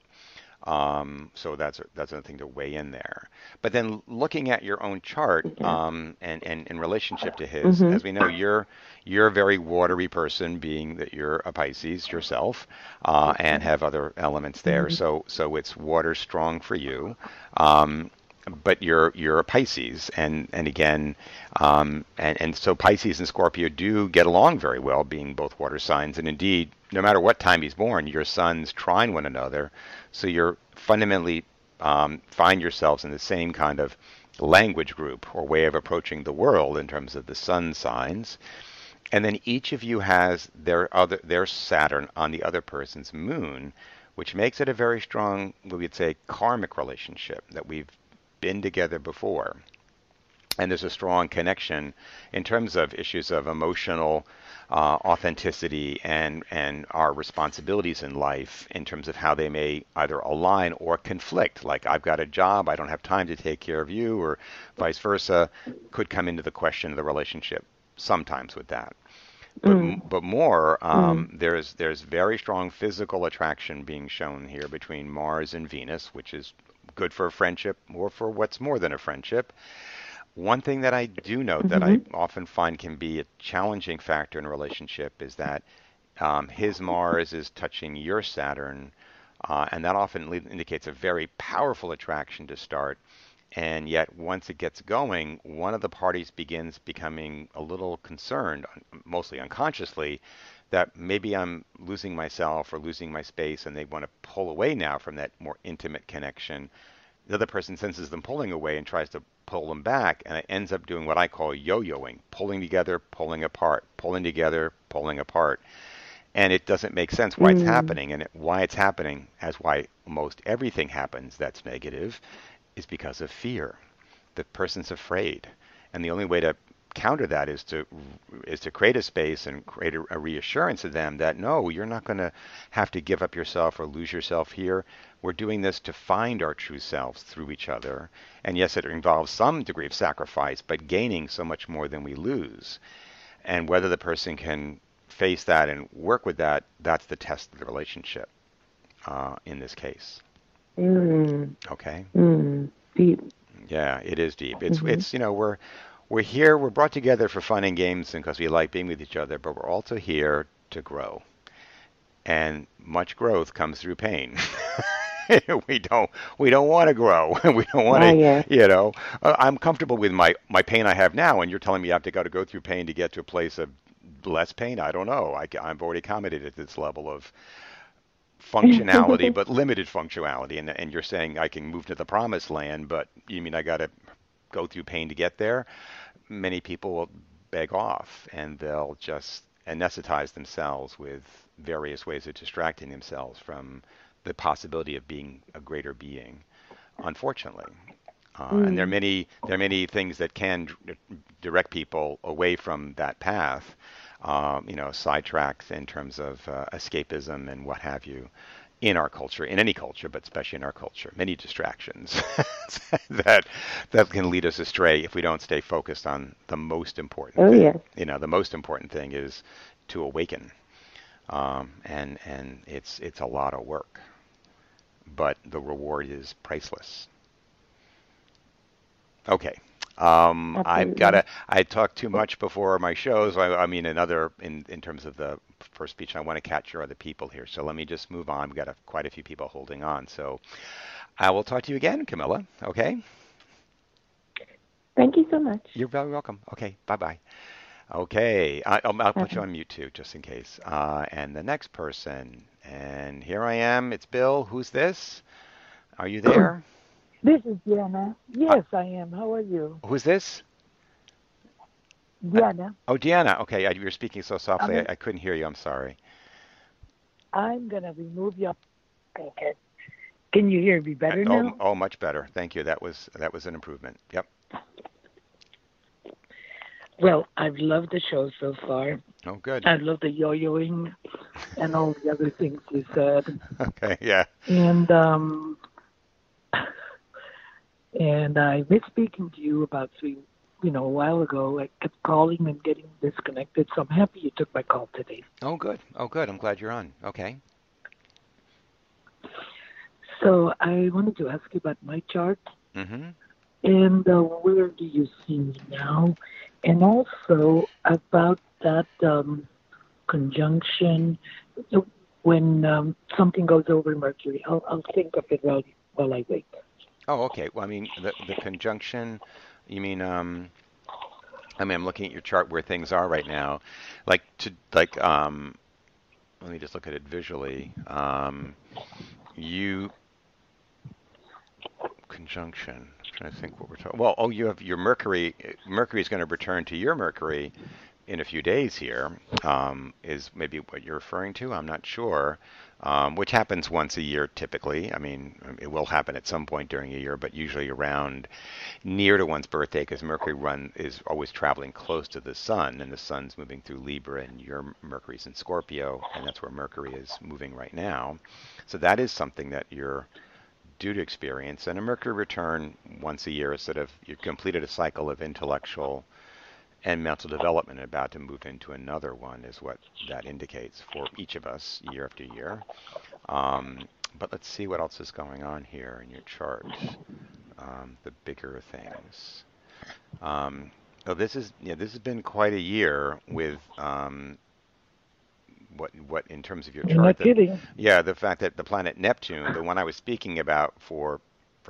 Um, so that's a, that's another thing to weigh in there. But then looking at your own chart Okay. um, and, and in relationship to his, Mhm. as we know, you're you're a very watery person, being that you're a Pisces yourself, uh, and have other elements there. Mhm. So so it's water strong for you. Um, but you're you're a Pisces, and and again, um, and and so Pisces and Scorpio do get along very well, being both water signs, and indeed, no matter what time he's born, your suns trine one another, so you're fundamentally um, find yourselves in the same kind of language group or way of approaching the world in terms of the sun signs. And then each of you has their other their Saturn on the other person's moon, which makes it a very strong, we would say, karmic relationship that we've been together before. And there's a strong connection in terms of issues of emotional uh, authenticity and, and our responsibilities in life in terms of how they may either align or conflict. Like, I've got a job, I don't have time to take care of you, or vice versa, could come into the question of the relationship sometimes with that. But, mm. but more, um, mm. there's there's very strong physical attraction being shown here between Mars and Venus, which is good for a friendship or for what's more than a friendship. One thing that I do note mm-hmm. that I mm-hmm. often find can be a challenging factor in a relationship is that um, his Mars is touching your Saturn, uh, and that often indicates a very powerful attraction to start. And yet, once it gets going, one of the parties begins becoming a little concerned, mostly unconsciously, that maybe I'm losing myself or losing my space, and they want to pull away now from that more intimate connection. The other person senses them pulling away and tries to pull them back, and it ends up doing what I call yo-yoing, pulling together, pulling apart, pulling together, pulling apart. And it doesn't make sense why mm. it's happening, and it, why it's happening, as why most everything happens that's negative, is because of fear. The person's afraid, and the only way to counter that is to is to create a space and create a, a reassurance of them that no, you're not going to have to give up yourself or lose yourself here. We're doing this to find our true selves through each other. And yes, it involves some degree of sacrifice, but gaining so much more than we lose. And whether the person can face that and work with that, that's the test of the relationship uh, in this case. Mm. Okay. Mm. Deep. Yeah, it is deep. It's mm-hmm. it's you know we're we're here, we're brought together for fun and games and because we like being with each other, but we're also here to grow. And much growth comes through pain. we don't we don't want to grow. we don't want to, oh, yeah. you know. Uh, I'm comfortable with my my pain I have now, and you're telling me I have to go to go through pain to get to a place of less pain. I don't know. I, I've already accommodated at this level of functionality, but limited functionality. And and you're saying I can move to the promised land, but you mean I got to go through pain to get there? Many people will beg off and they'll just anesthetize themselves with various ways of distracting themselves from the possibility of being a greater being. Unfortunately, uh, mm. and there are mm. many there are many things that can d- direct people away from that path. Um, you know, sidetracks in terms of uh, escapism and what have you in our culture, in any culture, but especially in our culture, many distractions that that can lead us astray if we don't stay focused on the most important. Oh thing. yeah. You know, the most important thing is to awaken, um, and and it's it's a lot of work, but the reward is priceless. Okay. Um, I've got to. I talked too much before my shows. I, I mean, another in in terms of the first speech. I want to capture other people here, so let me just move on. We've got a, quite a few people holding on, so I will talk to you again, Camilla. Okay. Thank you so much. You're very welcome. Okay. Bye bye. Okay, I, will I'll put you on mute too, just in case. Uh, and the next person, and here I am. It's Bill. Who's this? Are you there? This is Diana. Yes, uh, I am. How are you? Who's this? Diana. Uh, oh, Diana. Okay, you were speaking so softly, I, I, couldn't hear you. I'm sorry. I'm going to remove your. Okay. Can you hear me better uh, now? Oh, oh, much better. Thank you. That was that was an improvement. Yep. Well, I've loved the show so far. Oh, good. I love the yo-yoing and all the other things you said. Okay, yeah. And um, and I missed speaking to you about three, you know, a while ago. I kept calling and getting disconnected, so I'm happy you took my call today. Oh, good. Oh, good. I'm glad you're on. Okay. So I wanted to ask you about my chart. Mm-hmm. And uh, where do you see me now? And also about that um, conjunction when um, something goes over Mercury. I'll, I'll think of it while, while I wait. Oh, okay. Well, I mean, the the conjunction. You mean, um, I mean, I'm looking at your chart where things are right now. Like to like, um, let me just look at it visually. Um, you conjunction. I'm trying to think what we're talking. Well, oh, you have your Mercury. Mercury is going to return to your Mercury in a few days here. Um, is maybe what you're referring to? I'm not sure um, which happens once a year typically. I mean, it will happen at some point during a year, but usually around near to one's birthday because Mercury run is always traveling close to the Sun, and the Sun's moving through Libra, and your Mercury's in Scorpio, and that's where Mercury is moving right now. So that is something that you're due to experience. And a Mercury return once a year is sort of you've completed a cycle of intellectual and mental development about to move into another one is what that indicates for each of us year after year. Um, but let's see what else is going on here in your chart. Um, the bigger things. Um, oh, this is yeah. This has been quite a year with um, what what in terms of your chart. kidding. yeah, the fact that the planet Neptune, the one I was speaking about for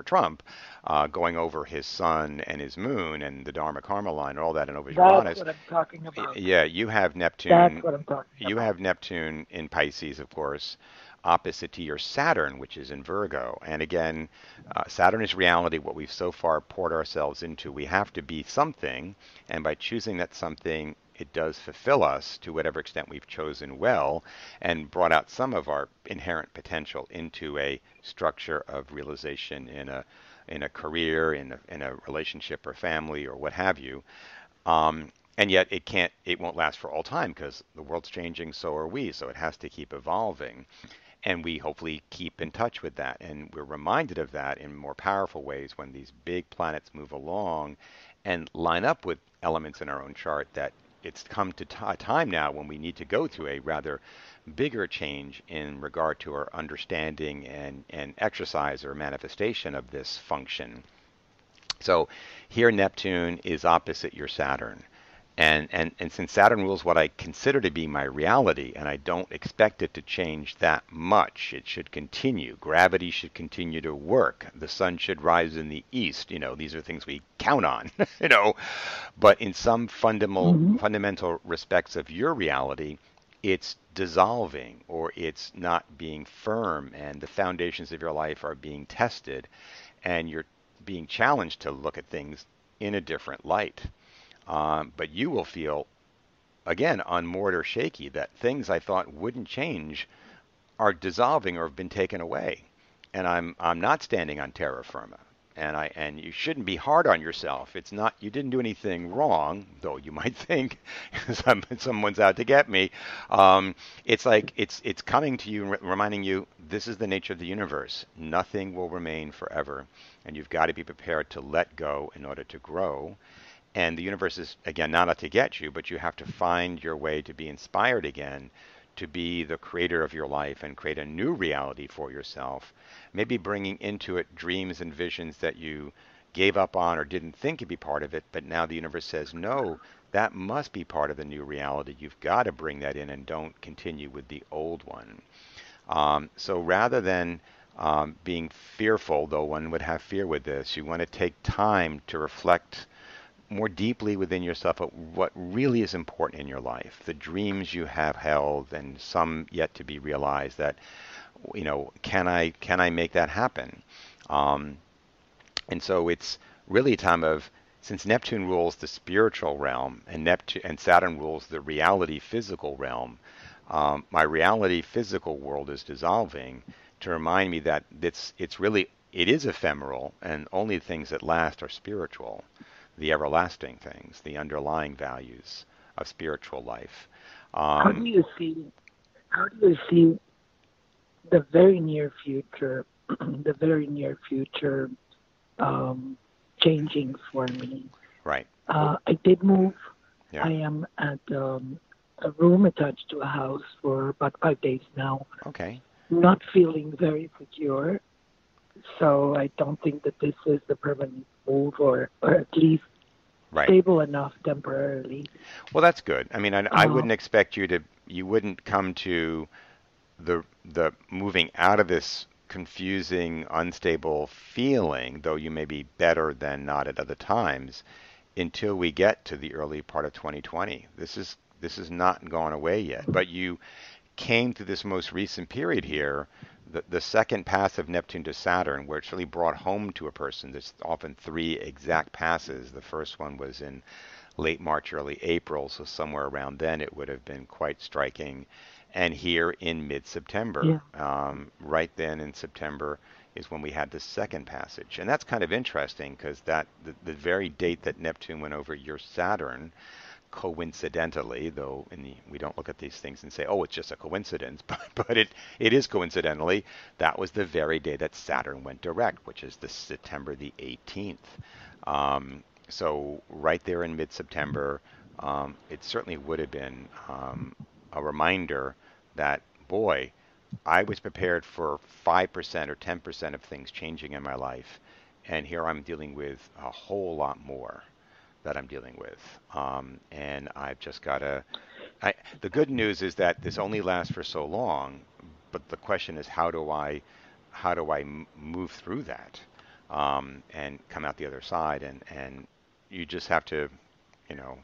for Trump, uh, going over his sun and his moon and the Dharma Karma line and all that, and over That's Uranus. what I'm talking about. Yeah, you have Neptune. That's what I'm talking You have Neptune in Pisces, of course, opposite to your Saturn, which is in Virgo. And again, uh, Saturn is reality, what we've so far poured ourselves into. We have to be something, and by choosing that something, it does fulfill us to whatever extent we've chosen well and brought out some of our inherent potential into a structure of realization in a in a career, in a, in a relationship or family or what have you. Um, and yet it can't it won't last for all time because the world's changing so are we so it has to keep evolving and we hopefully keep in touch with that and we're reminded of that in more powerful ways when these big planets move along and line up with elements in our own chart that it's come to a time now when we need to go through a rather bigger change in regard to our understanding and, and exercise or manifestation of this function so here Neptune is opposite your Saturn. And, and, and since Saturn rules what I consider to be my reality, and I don't expect it to change that much, it should continue. Gravity should continue to work. The sun should rise in the east. You know, these are things we count on, you know. But in some fundamental, mm-hmm. fundamental respects of your reality, it's dissolving or it's not being firm, and the foundations of your life are being tested, and you're being challenged to look at things in a different light. Um, but you will feel, again, unmoored or shaky that things I thought wouldn't change are dissolving or have been taken away. And I'm I'm not standing on terra firma. And I and you shouldn't be hard on yourself. It's not you didn't do anything wrong, though you might think some, someone's out to get me. Um, it's like it's it's coming to you, reminding you this is the nature of the universe. Nothing will remain forever, and you've got to be prepared to let go in order to grow. And the universe is again not out to get you, but you have to find your way to be inspired again, to be the creator of your life and create a new reality for yourself. Maybe bringing into it dreams and visions that you gave up on or didn't think could be part of it, but now the universe says, no, that must be part of the new reality. You've got to bring that in and don't continue with the old one. Um, so rather than um, being fearful, though one would have fear with this, you want to take time to reflect more deeply within yourself at what really is important in your life, the dreams you have held and some yet to be realized that, you know, can I, can I make that happen? Um, and so it's really a time of since Neptune rules the spiritual realm and Neptune and Saturn rules the reality physical realm, um, my reality physical world is dissolving to remind me that it's it's really it is ephemeral and only things that last are spiritual, the everlasting things, the underlying values of spiritual life. How Um, do you see? How do you see the very near future? the very near future um, changing for me. right. Uh, I did move. Yeah. I am at um, a room attached to a house for about five days now. Okay. Not feeling very secure. So I don't think that this is the permanent move, or, or at least Right. stable enough temporarily. Well, that's good. I mean, I, I Uh-huh. wouldn't expect you to. You wouldn't come to the the moving out of this confusing, unstable feeling, though you may be better than not at other times, until we get to the early part of 2020. This is this is not gone away yet. But you came to this most recent period here, the, the second pass of Neptune to Saturn, where it's really brought home to a person. There's often three exact passes. The first one was in late March, early April, so somewhere around then it would have been quite striking. And here in mid September, yeah. um, right then in September, is when we had the second passage. And that's kind of interesting because that the, the, very date that Neptune went over your Saturn, coincidentally, though the, we don't look at these things and say, oh, it's just a coincidence, but, but it, it is coincidentally, that was the very day that Saturn went direct, which is the September the 18th. Um, so right there in mid-September, um, it certainly would have been um, a reminder that, boy, I was prepared for 5% or 10% of things changing in my life, and here I'm dealing with a whole lot more that I'm dealing with. Um, and I've just got to. the good news is that this only lasts for so long, but the question is how do I, how do I move through that, um, and come out the other side? And and you just have to, you know,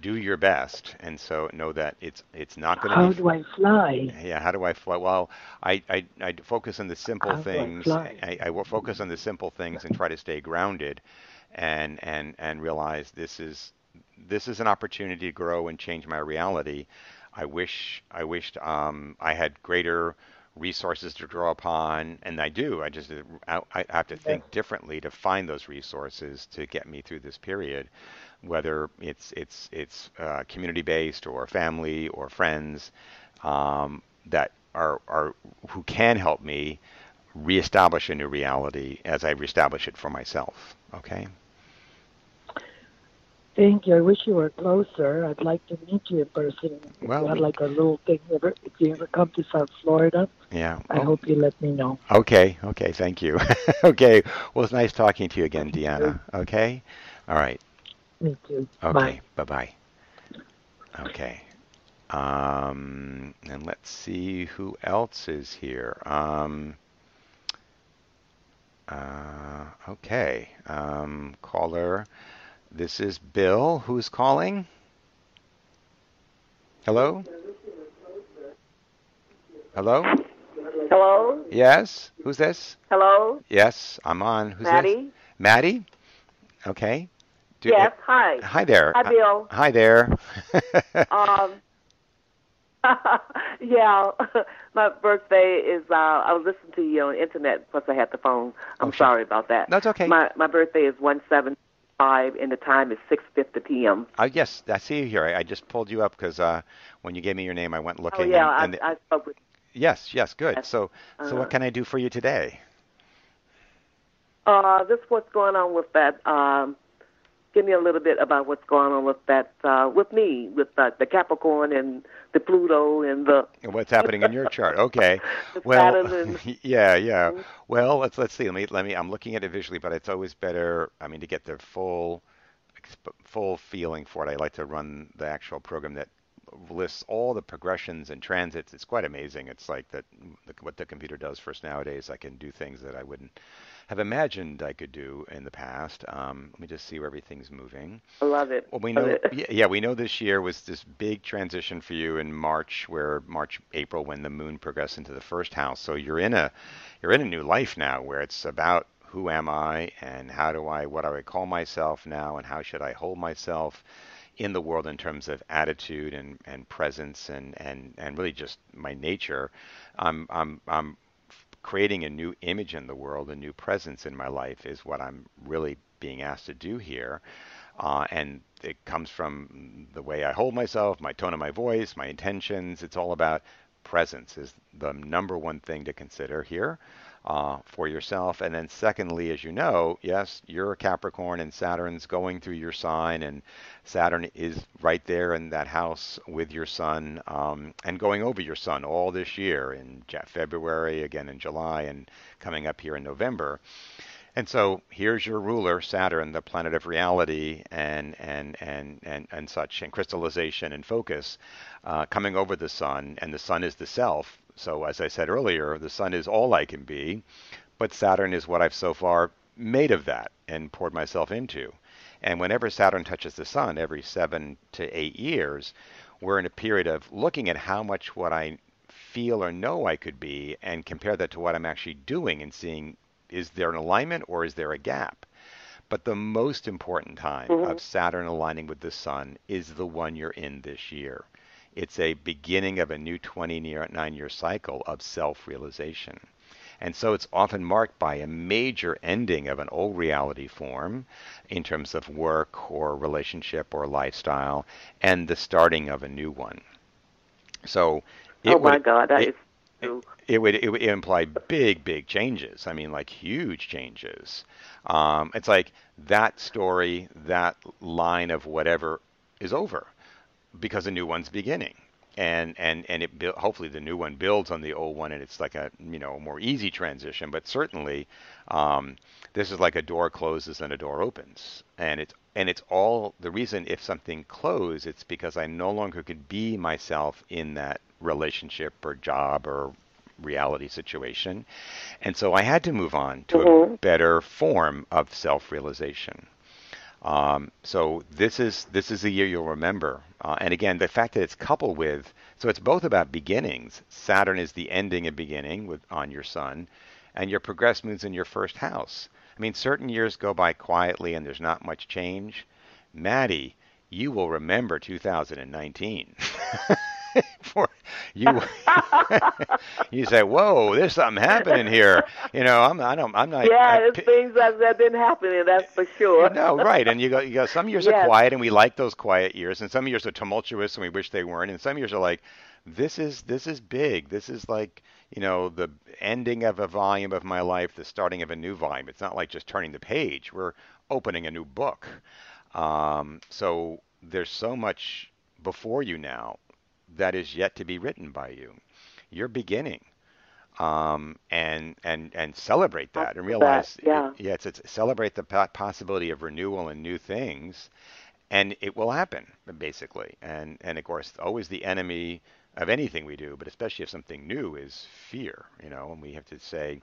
do your best, and so know that it's it's not going to. How be, do I fly? Yeah, how do I fly? Well, I I, I focus on the simple how things. I, I, I will focus on the simple things and try to stay grounded, and and and realize this is this is an opportunity to grow and change my reality. I wish I wished um, I had greater resources to draw upon, and I do. I just I, I have to think differently to find those resources to get me through this period whether it's it's it's uh, community based or family or friends um, that are are who can help me reestablish a new reality as I reestablish it for myself. Okay. Thank you. I wish you were closer. I'd like to meet you in person. Well, had like a little thing. If you ever come to South Florida, yeah. I oh. hope you let me know. Okay. Okay. Thank you. okay. Well, it's nice talking to you again, Deanna. Okay. All right. Me too. Okay. Bye bye. Okay. Um, and let's see who else is here. Um, uh, okay. Um, caller. This is Bill. Who's calling? Hello? Hello? Hello? Yes? Who's this? Hello? Yes, I'm on. Who's Maddie? this? Maddie? Okay. Do, yes, hi. Hi there. Hi, Bill. Uh, hi there. um, yeah, my birthday is. Uh, I was listening to you on the internet. Plus, I had the phone. I'm sorry about that. That's okay. My my birthday is one seven five, and the time is six fifty p.m. Uh, yes, I see you here. I, I just pulled you up because uh, when you gave me your name, I went looking. Oh yeah, and, and I, I spoke with. Yes, yes, good. Yes. So, so uh-huh. what can I do for you today? Uh, this what's going on with that. Um, give me a little bit about what's going on with that, uh, with me, with uh, the Capricorn and the Pluto and the. And what's happening in your chart? Okay. well, and, yeah, yeah. Mhm. Well, let's let's see. Let me let me. I'm looking at it visually, but it's always better. I mean, to get the full full feeling for it, I like to run the actual program that lists all the progressions and transits. It's quite amazing. It's like that the, what the computer does for us nowadays. I can do things that I wouldn't have imagined I could do in the past. Um, let me just see where everything's moving. I love it. Well, we know, it. yeah, yeah, we know this year was this big transition for you in March, where March, April, when the moon progressed into the first house. So you're in a, you're in a new life now, where it's about who am I and how do I, what do I call myself now, and how should I hold myself in the world in terms of attitude and, and presence and, and, and really just my nature. I'm, I'm, I'm creating a new image in the world, a new presence in my life is what I'm really being asked to do here. Uh, and it comes from the way I hold myself, my tone of my voice, my intentions. It's all about presence is the number one thing to consider here uh, for yourself. And then secondly, as you know, yes, you're a Capricorn and Saturn's going through your sign and Saturn is right there in that house with your sun um, and going over your sun all this year in February, again in July, and coming up here in November. And so here's your ruler, Saturn, the planet of reality and and and and, and such, and crystallization and focus, uh, coming over the sun, and the sun is the self. So as I said earlier, the sun is all I can be, but Saturn is what I've so far made of that and poured myself into. And whenever Saturn touches the sun, every seven to eight years, we're in a period of looking at how much what I feel or know I could be and compare that to what I'm actually doing and seeing is there an alignment or is there a gap? But the most important time Mhm. of Saturn aligning with the sun is the one you're in this year. It's a beginning of a new 29 year cycle of self realization. And so it's often marked by a major ending of an old reality form in terms of work or relationship or lifestyle and the starting of a new one. So oh my would, God, that it- is it would it would imply big big changes. I mean like huge changes. Um, it's like that story that line of whatever is over because a new one's beginning. And and and it buil- hopefully the new one builds on the old one and it's like a you know more easy transition. But certainly um, this is like a door closes and a door opens. And it's and it's all the reason if something closed it's because i no longer could be myself in that relationship or job or reality situation and so i had to move on to a Mhm. better form of self-realization um, so this is this is the year you'll remember. Uh, and again, the fact that it's coupled with so it's both about beginnings. Saturn is the ending and beginning with on your sun, and your progress moves in your first house. I mean, certain years go by quietly and there's not much change. Maddie, you will remember 2019. For you, you say, "Whoa, there's something happening here." You know, I'm I don't I'm not. yeah, there's things that that been happening. That's for sure. no, right. And you go, you go. Some years are quiet, and we like those quiet years, and some years are tumultuous, and we wish they weren't. And some years are like, this is this is big. This is like you know the ending of a volume of my life, the starting of a new volume. It's not like just turning the page. We're opening a new book. Um, so there's so much before you now that is yet to be written by you. You're beginning um, and and and celebrate that and That, realize yeah. it, yeah it's, it's celebrate the possibility of renewal and new things and it will happen basically and and of course always the enemy of anything we do but especially if something new is fear you know and we have to say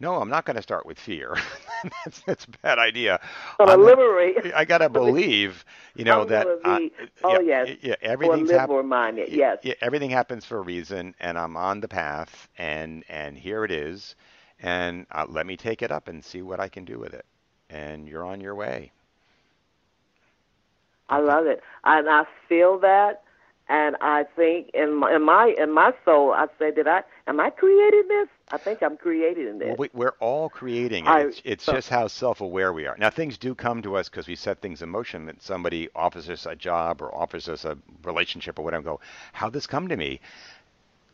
no i'm not going to start with fear that's, that's a bad idea Gonna I'm- liberate. i got to believe you know I'm that be- oh, yeah, yes. yeah Or everything's live happening more minded. Yes. yeah, everything happens for a reason, and I'm on the path, and and here it is, and uh, let me take it up and see what I can do with it. And you're on your way. I love it, and I feel that, and I think in my in my in my soul, I say, did I am I creating this? I think I'm creating this. Well, we, we're all creating it. I- It's, it's so- just how self-aware we are. Now, things do come to us because we set things in motion. That somebody offers us a job or offers us a relationship or whatever. Go, how'd this come to me?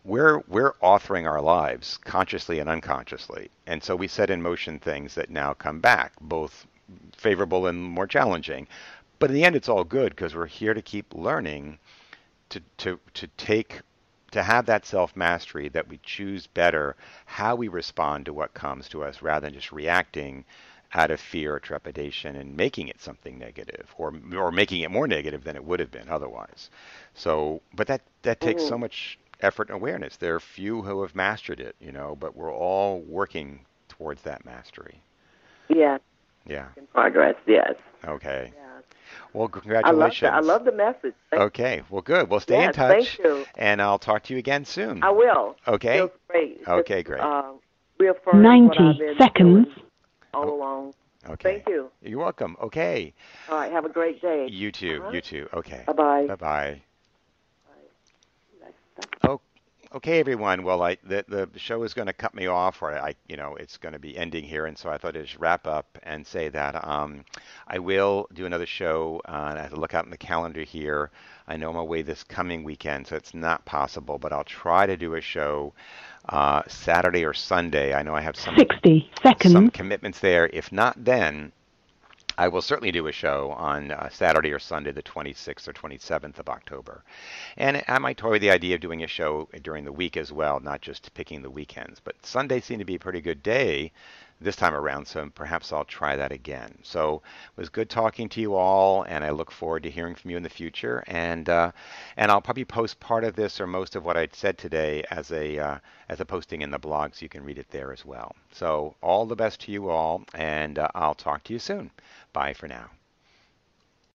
We're we're authoring our lives consciously and unconsciously, and so we set in motion things that now come back, both favorable and more challenging. But in the end, it's all good because we're here to keep learning to to to take to have that self mastery that we choose better how we respond to what comes to us rather than just reacting out of fear or trepidation and making it something negative or or making it more negative than it would have been otherwise. So, but that that takes so Mhm. much effort and awareness. There are few who have mastered it, you know, but we're all working towards that mastery. yeah, Yeah. in progress. Yes. Okay. yes. Well, I love congratulations. that. I love the message. Thank Okay. Well, good. Well, stay in touch, Thank you. and I'll talk to you again soon. I will. Okay. Feels great. Okay, Just, great. Uh, reaffirm what 90 I've been seconds. doing all along. Okay. Thank you. You're welcome. Okay. All right. Have a great day. You too. Uh-huh. You too. Okay. Bye bye. Bye bye. Oh, okay, everyone. Well, I the the show is going to cut me off, or I, you know, it's going to be ending here, and so I thought I'd just wrap up and say that um, I will do another show. Uh, I have to look out in the calendar here. I know I'm away this coming weekend, so it's not possible, but I'll try to do a show uh, Saturday or Sunday. I know I have some 60 some commitments there. If not, then I will certainly do a show on uh, Saturday or Sunday, the 26th or 27th of October. And I might toy the idea of doing a show during the week as well, not just picking the weekends. But Sunday seemed to be a pretty good day this time around, so perhaps I'll try that again. So it was good talking to you all, and I look forward to hearing from you in the future. And uh, and I'll probably post part of this or most of what I said today as a uh, as a posting in the blog, so you can read it there as well. So all the best to you all, and uh, I'll talk to you soon. Bye for now.